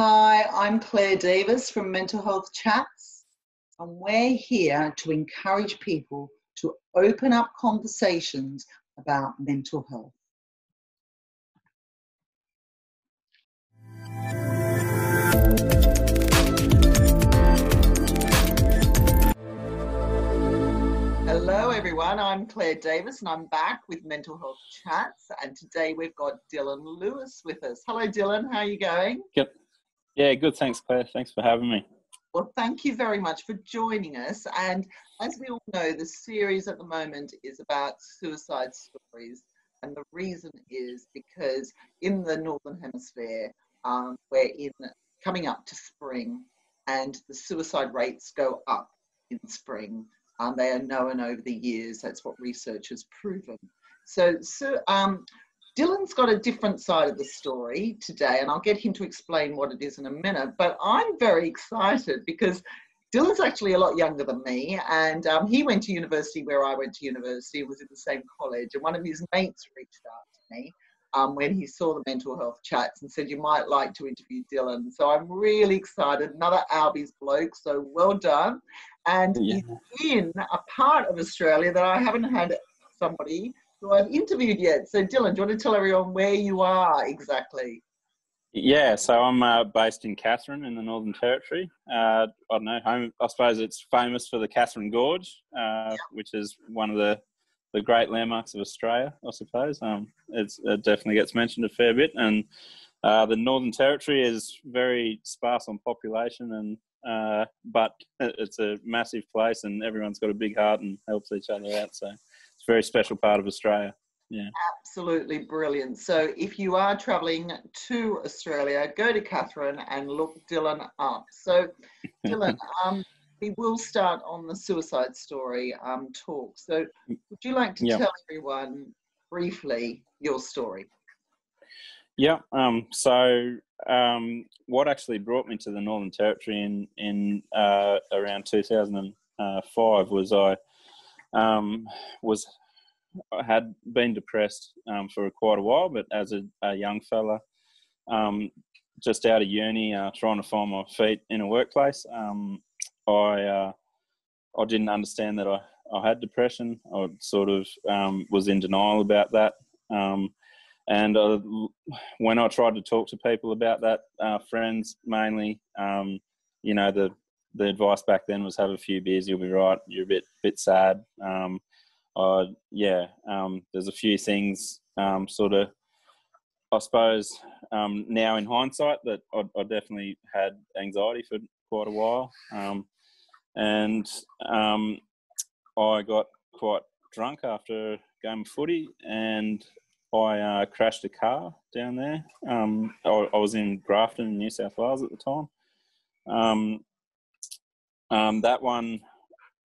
Hi, I'm Claire Davis from Mental Health Chats, and we're here to encourage people to open up conversations about mental health. Hello, everyone. I'm Claire Davis, and I'm back with Mental Health Chats. And today we've got Dylan Lewis with us. Hello, Dylan. How are you going? Yep. Yeah, good. Thanks, Claire. Thanks for having me. Well, thank you very much for joining us. And as we all know, the series at the moment is about suicide stories. And the reason is because in the Northern Hemisphere, um, we're in coming up to spring, and the suicide rates go up in spring. Um, they are known over the years. That's what research has proven. So, so um, Dylan's got a different side of the story today, and I'll get him to explain what it is in a minute. But I'm very excited because Dylan's actually a lot younger than me, and um, he went to university where I went to university, was in the same college, and one of his mates reached out to me um, when he saw the mental health chats and said, You might like to interview Dylan. So I'm really excited. Another Albies bloke, so well done. And yeah. he's in a part of Australia that I haven't had somebody who I've interviewed yet. So, Dylan, do you want to tell everyone where you are exactly? Yeah, so I'm uh, based in Katherine in the Northern Territory. Uh, I don't know, home, I suppose it's famous for the Katherine Gorge, uh, yeah. which is one of the, the great landmarks of Australia, I suppose. Um, it definitely gets mentioned a fair bit. And uh, the Northern Territory is very sparse on population, and uh, but it's a massive place, and everyone's got a big heart and helps each other out. So very special part of Australia. Yeah. Absolutely brilliant. So if you are traveling to Australia, go to Katherine and look Dylan up. So Dylan, um, we will start on the suicide story um, talk. So would you like to yep. tell everyone briefly your story? Yeah. Um, so um, what actually brought me to the Northern Territory in in uh, around 2005 was I um, was had been depressed um, for quite a while, but as a, a young fella, um, just out of uni, uh, trying to find my feet in a workplace, um, I uh, I didn't understand that I, I had depression. I sort of um, was in denial about that. Um, and uh, when I tried to talk to people about that, uh, friends mainly, um, you know, the the advice back then was have a few beers, you'll be right. You're a bit bit sad. Um, uh, yeah, um, there's a few things um, sort of, I suppose, um, now in hindsight that I, I, definitely had anxiety for quite a while, um, and um, I got quite drunk after a game of footy, and I uh, crashed a car down there. Um, I, I, was in Grafton, New South Wales at the time. Um, um, that one,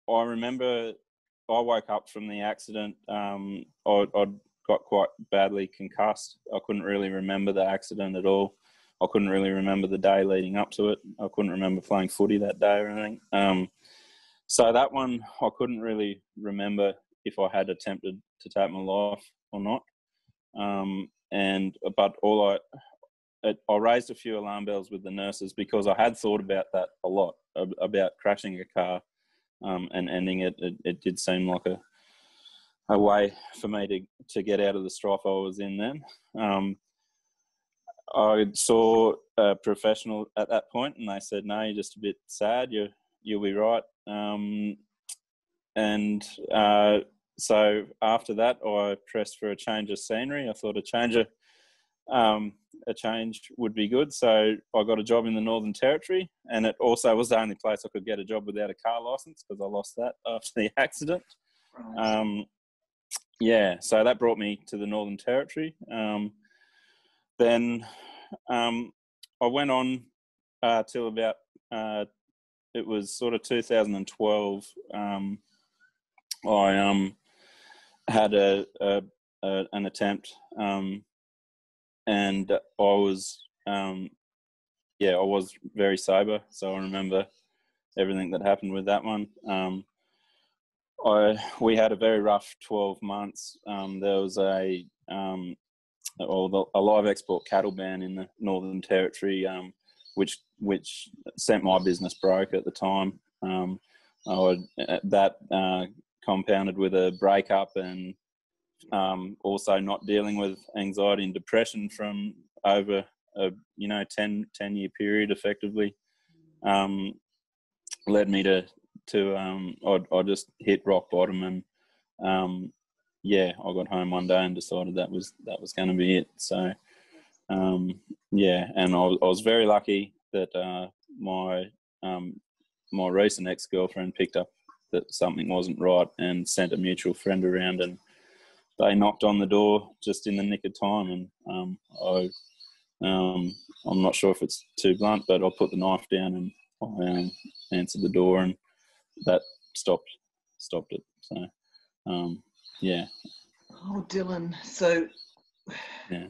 I remember I woke up from the accident. Um, I, I got quite badly concussed. I couldn't really remember the accident at all. I couldn't really remember the day leading up to it. I couldn't remember playing footy that day or anything. Um, so that one, I couldn't really remember if I had attempted to take my life or not. Um, and but all I it, I raised a few alarm bells with the nurses because I had thought about that a lot about crashing a car um, and ending it. it. It did seem like a a way for me to to get out of the strife I was in then. Um, I saw a professional at that point, and they said, "No, you're just a bit sad. You you'll be right." Um, and uh, so after that, I pressed for a change of scenery. I thought a change of um, a change would be good. So I got a job in the Northern Territory, and it also was the only place I could get a job without a car license because I lost that after the accident. Um, yeah, so that brought me to the Northern Territory. Um, then um, I went on uh, till about uh, it was sort of 2012. Um, I um, had a, a, a, an attempt um, and I was, um, yeah, I was very sober, so I remember everything that happened with that one. Um, I we had a very rough twelve months. Um, there was a um, a live export cattle ban in the Northern Territory. Um, which which sent my business broke at the time. Um, I would, that uh, compounded with a breakup and um, also not dealing with anxiety and depression from over a you know 10, 10 year period effectively um, led me to to um, I, just hit rock bottom and um, yeah I got home one day and decided that was that was going to be it. So um, yeah and I I was very lucky that uh, my um, my recent ex girlfriend picked up that something wasn't right and sent a mutual friend around and they knocked on the door just in the nick of time and um, I um, I'm not sure if it's too blunt but I put the knife down and I um, answered the door and that stopped stopped it. So um, yeah. Oh Dylan so yeah.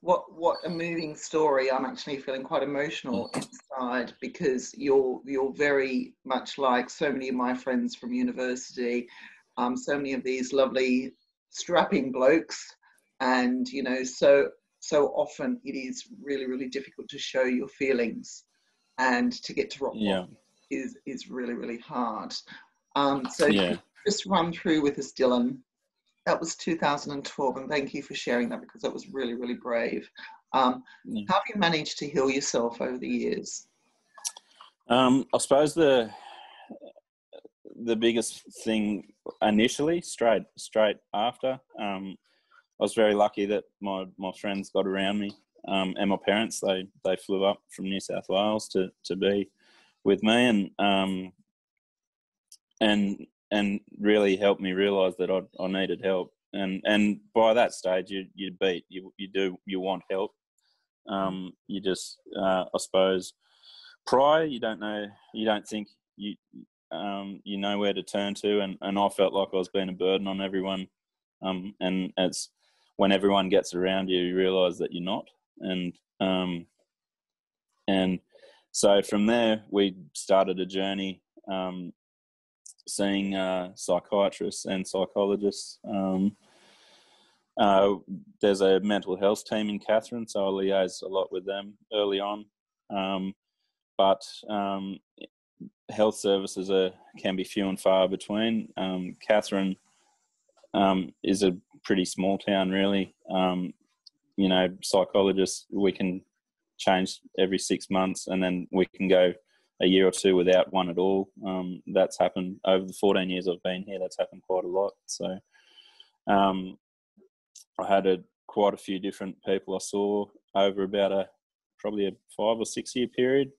what what a moving story. I'm actually feeling quite emotional inside because you're you're very much like so many of my friends from university, um, so many of these lovely strapping blokes, and you know so so often it is really really difficult to show your feelings, and to get to rock yeah. is is really really hard. Um, so yeah. just run through with us, Dylan that was 2012, and thank you for sharing that because that was really, really brave. Um, yeah. How have you managed to heal yourself over the years? Um, I suppose the the biggest thing initially, straight straight after, um, I was very lucky that my my friends got around me, um, and my parents they they flew up from New South Wales to to be with me, and um, and and really helped me realize that I, I needed help. And and by that stage, you you beat you you do you want help. Um, you just uh, I suppose prior you don't know you don't think you um, you know where to turn to, and and I felt like I was being a burden on everyone. Um, and it's when everyone gets around you, you realize that you're not. And um, and so from there, we started a journey um, seeing uh, psychiatrists and psychologists. Um, uh, there's a mental health team in Katherine, so I liaise a lot with them early on. Um, but um, health services are, can be few and far between. Um, Katherine um, is a pretty small town, really. Um, you know, psychologists we can change every six months, and then we can go a year or two without one at all. Um, that's happened over the 14 years I've been here. That's happened quite a lot. So um, I had a, quite a few different people I saw over about a probably a five or six year period.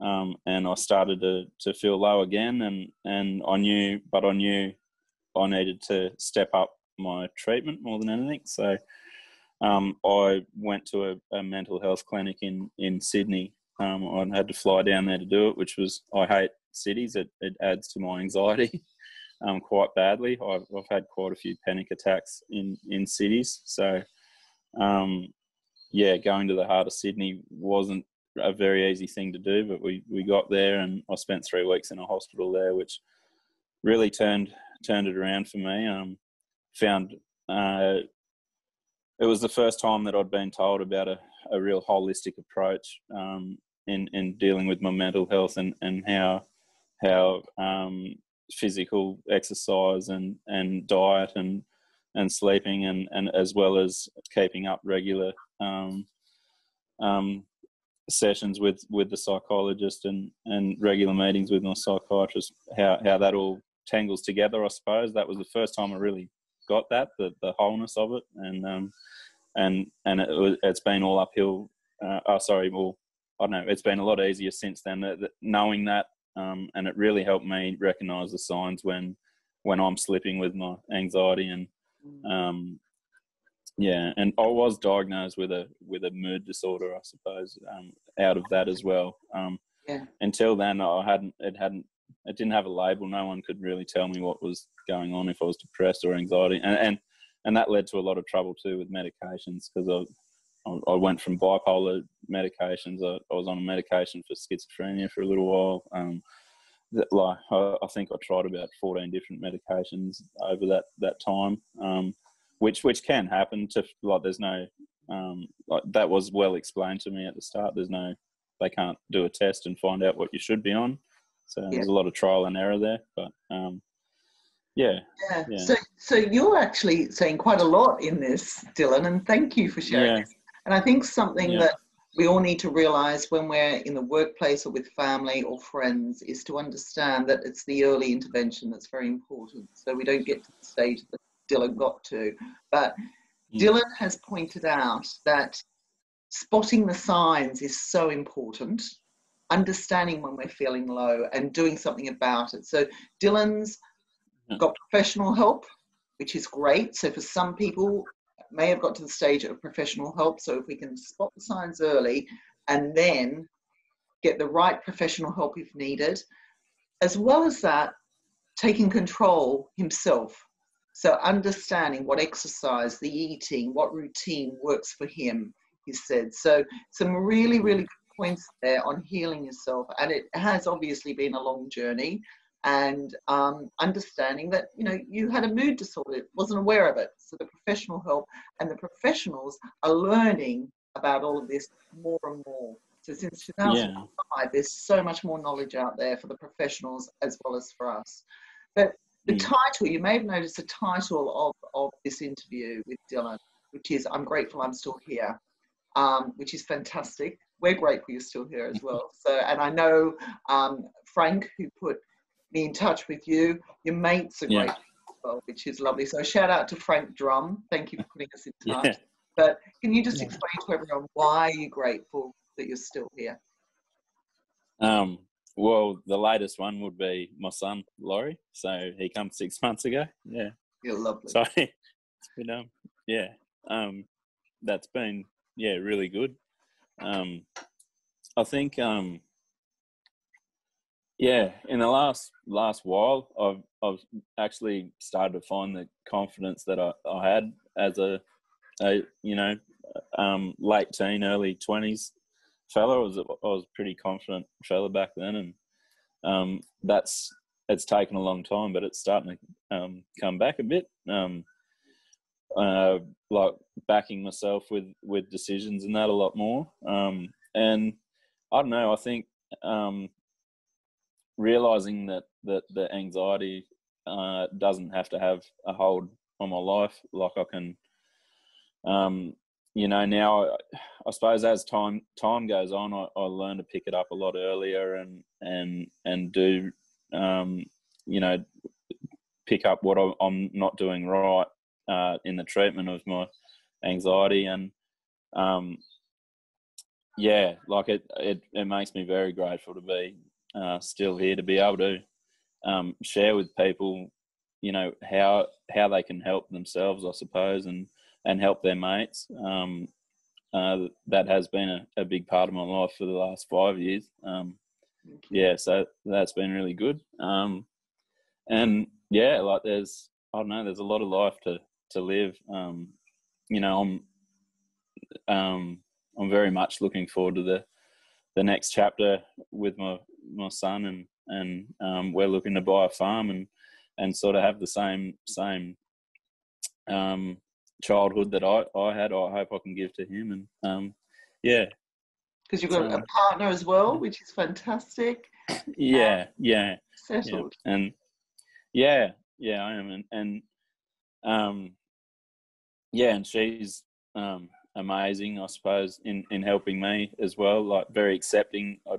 Um, and I started to, to feel low again, and, and I knew, but I knew I needed to step up my treatment more than anything. So um, I went to a, a mental health clinic in, in Sydney um, I had to fly down there to do it, which was I hate cities. It, it adds to my anxiety um, quite badly. I've, I've, had quite a few panic attacks in in cities. So, um, yeah, going to the heart of Sydney wasn't a very easy thing to do, but we we got there, and I spent three weeks in a hospital there, which really turned turned it around for me. Um, found uh, it was the first time that I'd been told about a, a real holistic approach um, in, in dealing with my mental health and, and how how um, physical exercise and, and diet and and sleeping and, and as well as keeping up regular um, um, sessions with, with the psychologist and, and regular meetings with my psychiatrist, how, how that all tangles together, I suppose. That was the first time I really got that, the, the wholeness of it. And, um, and, and it, has been all uphill. Uh, oh, sorry, well, I don't know, it's been a lot easier since then. That, that knowing that, um, and it really helped me recognise the signs when when I'm slipping with my anxiety and mm. um, yeah, and I was diagnosed with a with a mood disorder, I suppose, um, out of that as well. Um, yeah. Until then, I hadn't it hadn't it didn't have a label. No one could really tell me what was going on if I was depressed or anxiety, and and and that led to a lot of trouble too with medications because I I went from bipolar medications. I, I, was on a medication for schizophrenia for a little while. Um, that, like I, I, think I tried about fourteen different medications over that that time, um, which which can happen. To like, there's no um, like that was well explained to me at the start. There's no they can't do a test and find out what you should be on. So yeah. there's a lot of trial and error there, but um, yeah, yeah. Yeah. So, so you're actually saying quite a lot in this, Dylan, and thank you for sharing. Yeah. And I think something that we all need to realize when we're in the workplace or with family or friends is to understand that it's the early intervention that's very important. So we don't get to the stage Dylan got to. But mm. Dylan has pointed out that spotting the signs is so important, understanding when we're feeling low and doing something about it. So Dylan's got professional help, which is great. So for some people, may have got to the stage of professional help. So if we can spot the signs early and then get the right professional help if needed, as well as that, taking control himself. So understanding what exercise, the eating, what routine works for him, he said. So some really, really good points there on healing yourself. And it has obviously been a long journey and um, understanding that you know you had a mood disorder wasn't aware of it so the professional help and the professionals are learning about all of this more and more so since 2005 yeah. there's so much more knowledge out there for the professionals as well as for us but the mm. title you may have noticed the title of, of this interview with dylan which is i'm grateful i'm still here um, which is fantastic we're grateful you're still here as well so and i know um, frank who put me in touch with you. Your mates are great, yeah. well, which is lovely. So shout out to Frank Drum. Thank you for putting us in touch. Yeah. But can you just yeah. explain to everyone why you're grateful that you're still here? Um, well, the latest one would be my son Laurie. So he come six months ago. Yeah, you're lovely. So it's been um, yeah, um, that's been yeah really good. Um, I think um, yeah, in the last last while, I've I've actually started to find the confidence that I, I had as a, a you know um, late teen, early twenties fella. I was I was pretty confident fella back then, and um, that's it's taken a long time, but it's starting to um, come back a bit. Um, uh, like backing myself with with decisions and that a lot more. Um, and I don't know. I think um, realizing that that the anxiety uh, doesn't have to have a hold on my life. Like I can, um, you know, now I suppose as time time goes on, I, I learn to pick it up a lot earlier and and and do, um, you know, pick up what I'm not doing right uh, in the treatment of my anxiety and. Um, yeah, like it, it, it makes me very grateful to be uh, still here to be able to um, share with people, you know, how how they can help themselves, I suppose, and and help their mates. Um, uh, that has been a, a, big part of my life for the last five years. Um, yeah, so that's been really good. Um, and yeah, like there's I don't know, there's a lot of life to to live. Um, you know, I'm um, I'm very much looking forward to the the next chapter with my my son, and and um, we're looking to buy a farm and and sort of have the same same um, childhood that I, I had. I hope I can give to him, and um, yeah, because you've got so, a partner as well, which is fantastic. Yeah, yeah, settled, yeah. and yeah, yeah, I am, and and um, yeah, and she's um amazing, I suppose, in in helping me as well. Like very accepting. I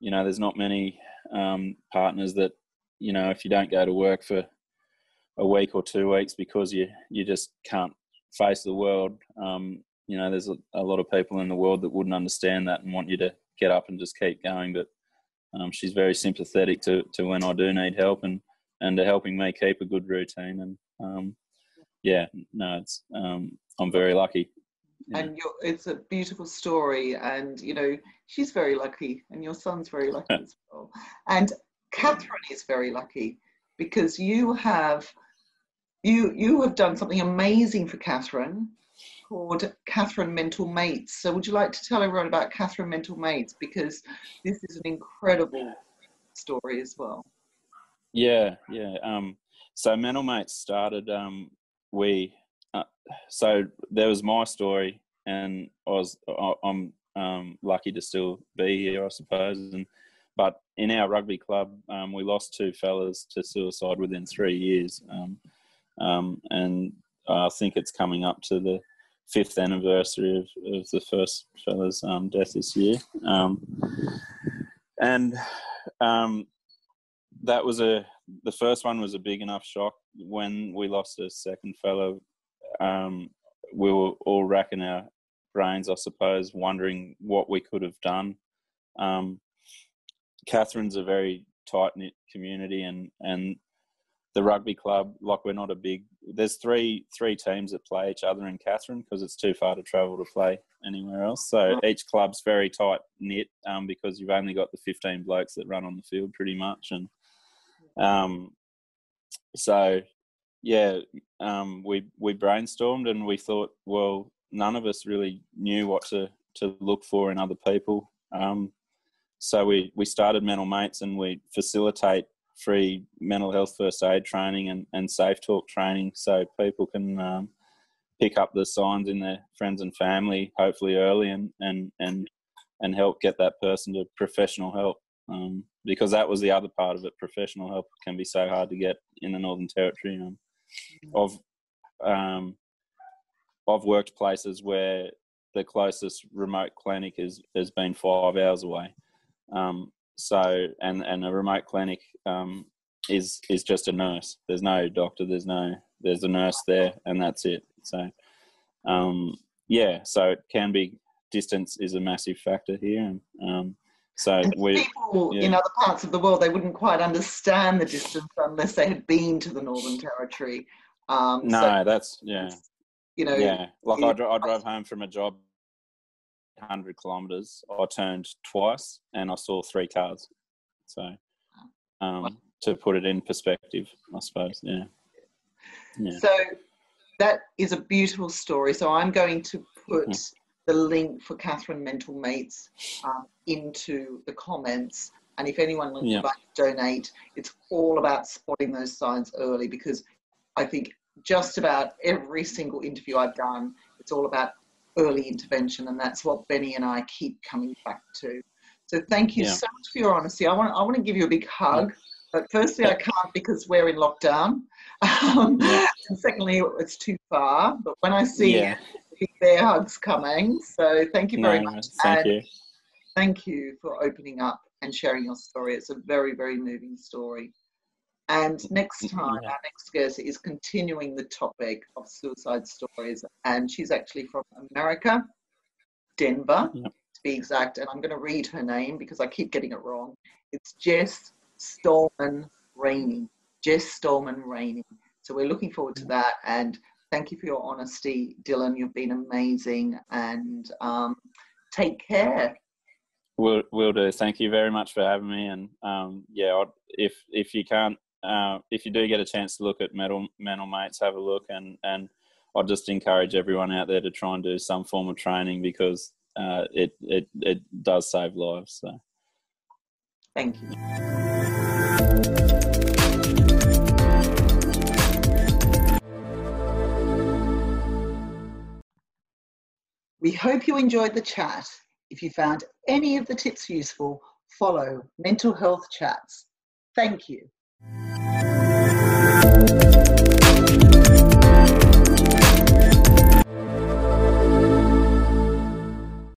you know, there's not many um, partners that, you know, if you don't go to work for a week or two weeks because you you just can't face the world. Um, you know, there's a, a, lot of people in the world that wouldn't understand that and want you to get up and just keep going. But um, she's very sympathetic to, to when I do need help and and to helping me keep a good routine. And um, yeah, no, it's um, I'm very lucky and it's a beautiful story and you know she's very lucky and your son's very lucky as well and katherine is very lucky because you have you you have done something amazing for katherine called katherine mental mates so would you like to tell everyone about katherine mental mates because this is an incredible story as well yeah yeah um so mental mates started um we uh, so there was my story, and I was I'm um, lucky to still be here, I suppose. And but in our rugby club, um, we lost two fellas to suicide within three years, um, um, and I think it's coming up to the fifth anniversary of, of the first fella's um, death this year. Um, and that was a the first one was a big enough shock. When we lost a second fellow, we were all racking our brains, I suppose, wondering what we could have done. Um, Katherine's a very tight knit community, and and the rugby club, like we're not a big. There's three three teams that play each other in Katherine because it's too far to travel to play anywhere else. So each club's very tight knit um, because you've only got the 15 blokes that run on the field pretty much, and um, so yeah, um, we we brainstormed and we thought, well, none of us really knew what to to look for in other people. Um, so we we started Mental Mates and we facilitate free mental health first aid training and, and safe talk training so people can um, pick up the signs in their friends and family hopefully early and and and, and help get that person to professional help um, because that was the other part of it. Professional help can be so hard to get in the northern territory um, of um, I've worked places where the closest remote clinic is has been five hours away um, so and and a remote clinic um, is is just a nurse. There's no doctor. There's no there's a nurse there, and that's it. So um, yeah, so it can be distance is a massive factor here. And, um, so we people yeah. in other parts of the world they wouldn't quite understand the distance unless they had been to the Northern Territory. Um, no, so, that's yeah. You know, yeah. Like I, I drove home from a job 100 kilometers, I turned twice and I saw three cars. So, um, to put it in perspective, I suppose, yeah. yeah. So, that is a beautiful story. So, I'm going to put the link for Katherine Mental Mates um, into the comments. And if anyone would yeah. like to donate, it's all about spotting those signs early because I think just about every single interview I've done, it's all about early intervention, and that's what Benny and I keep coming back to. So thank you yeah. so much for your honesty. I want I want to give you a big hug, but firstly I can't because we're in lockdown, um, and secondly it's too far. But when I see yeah. big bear hugs coming, so thank you very no, much. Thank and you. Thank you for opening up and sharing your story. It's a very very moving story. And next time, yeah. our next guest is continuing the topic of suicide stories. And she's actually from America, Denver, yeah. to be exact. And I'm going to read her name because I keep getting it wrong. It's Jess Stallman Rainey. Jess Stallman Rainey. So we're looking forward to that. And thank you for your honesty, Dylan. You've been amazing. And um, take care. Will will do. Thank you very much for having me. And um, yeah, if if you can't uh, if you do get a chance to look at metal mental mates, have a look, and and I'd just encourage everyone out there to try and do some form of training because uh, it it it does save lives. So, thank you. We hope you enjoyed the chat. If you found any of the tips useful, follow Mental Health Chats. Thank you. Música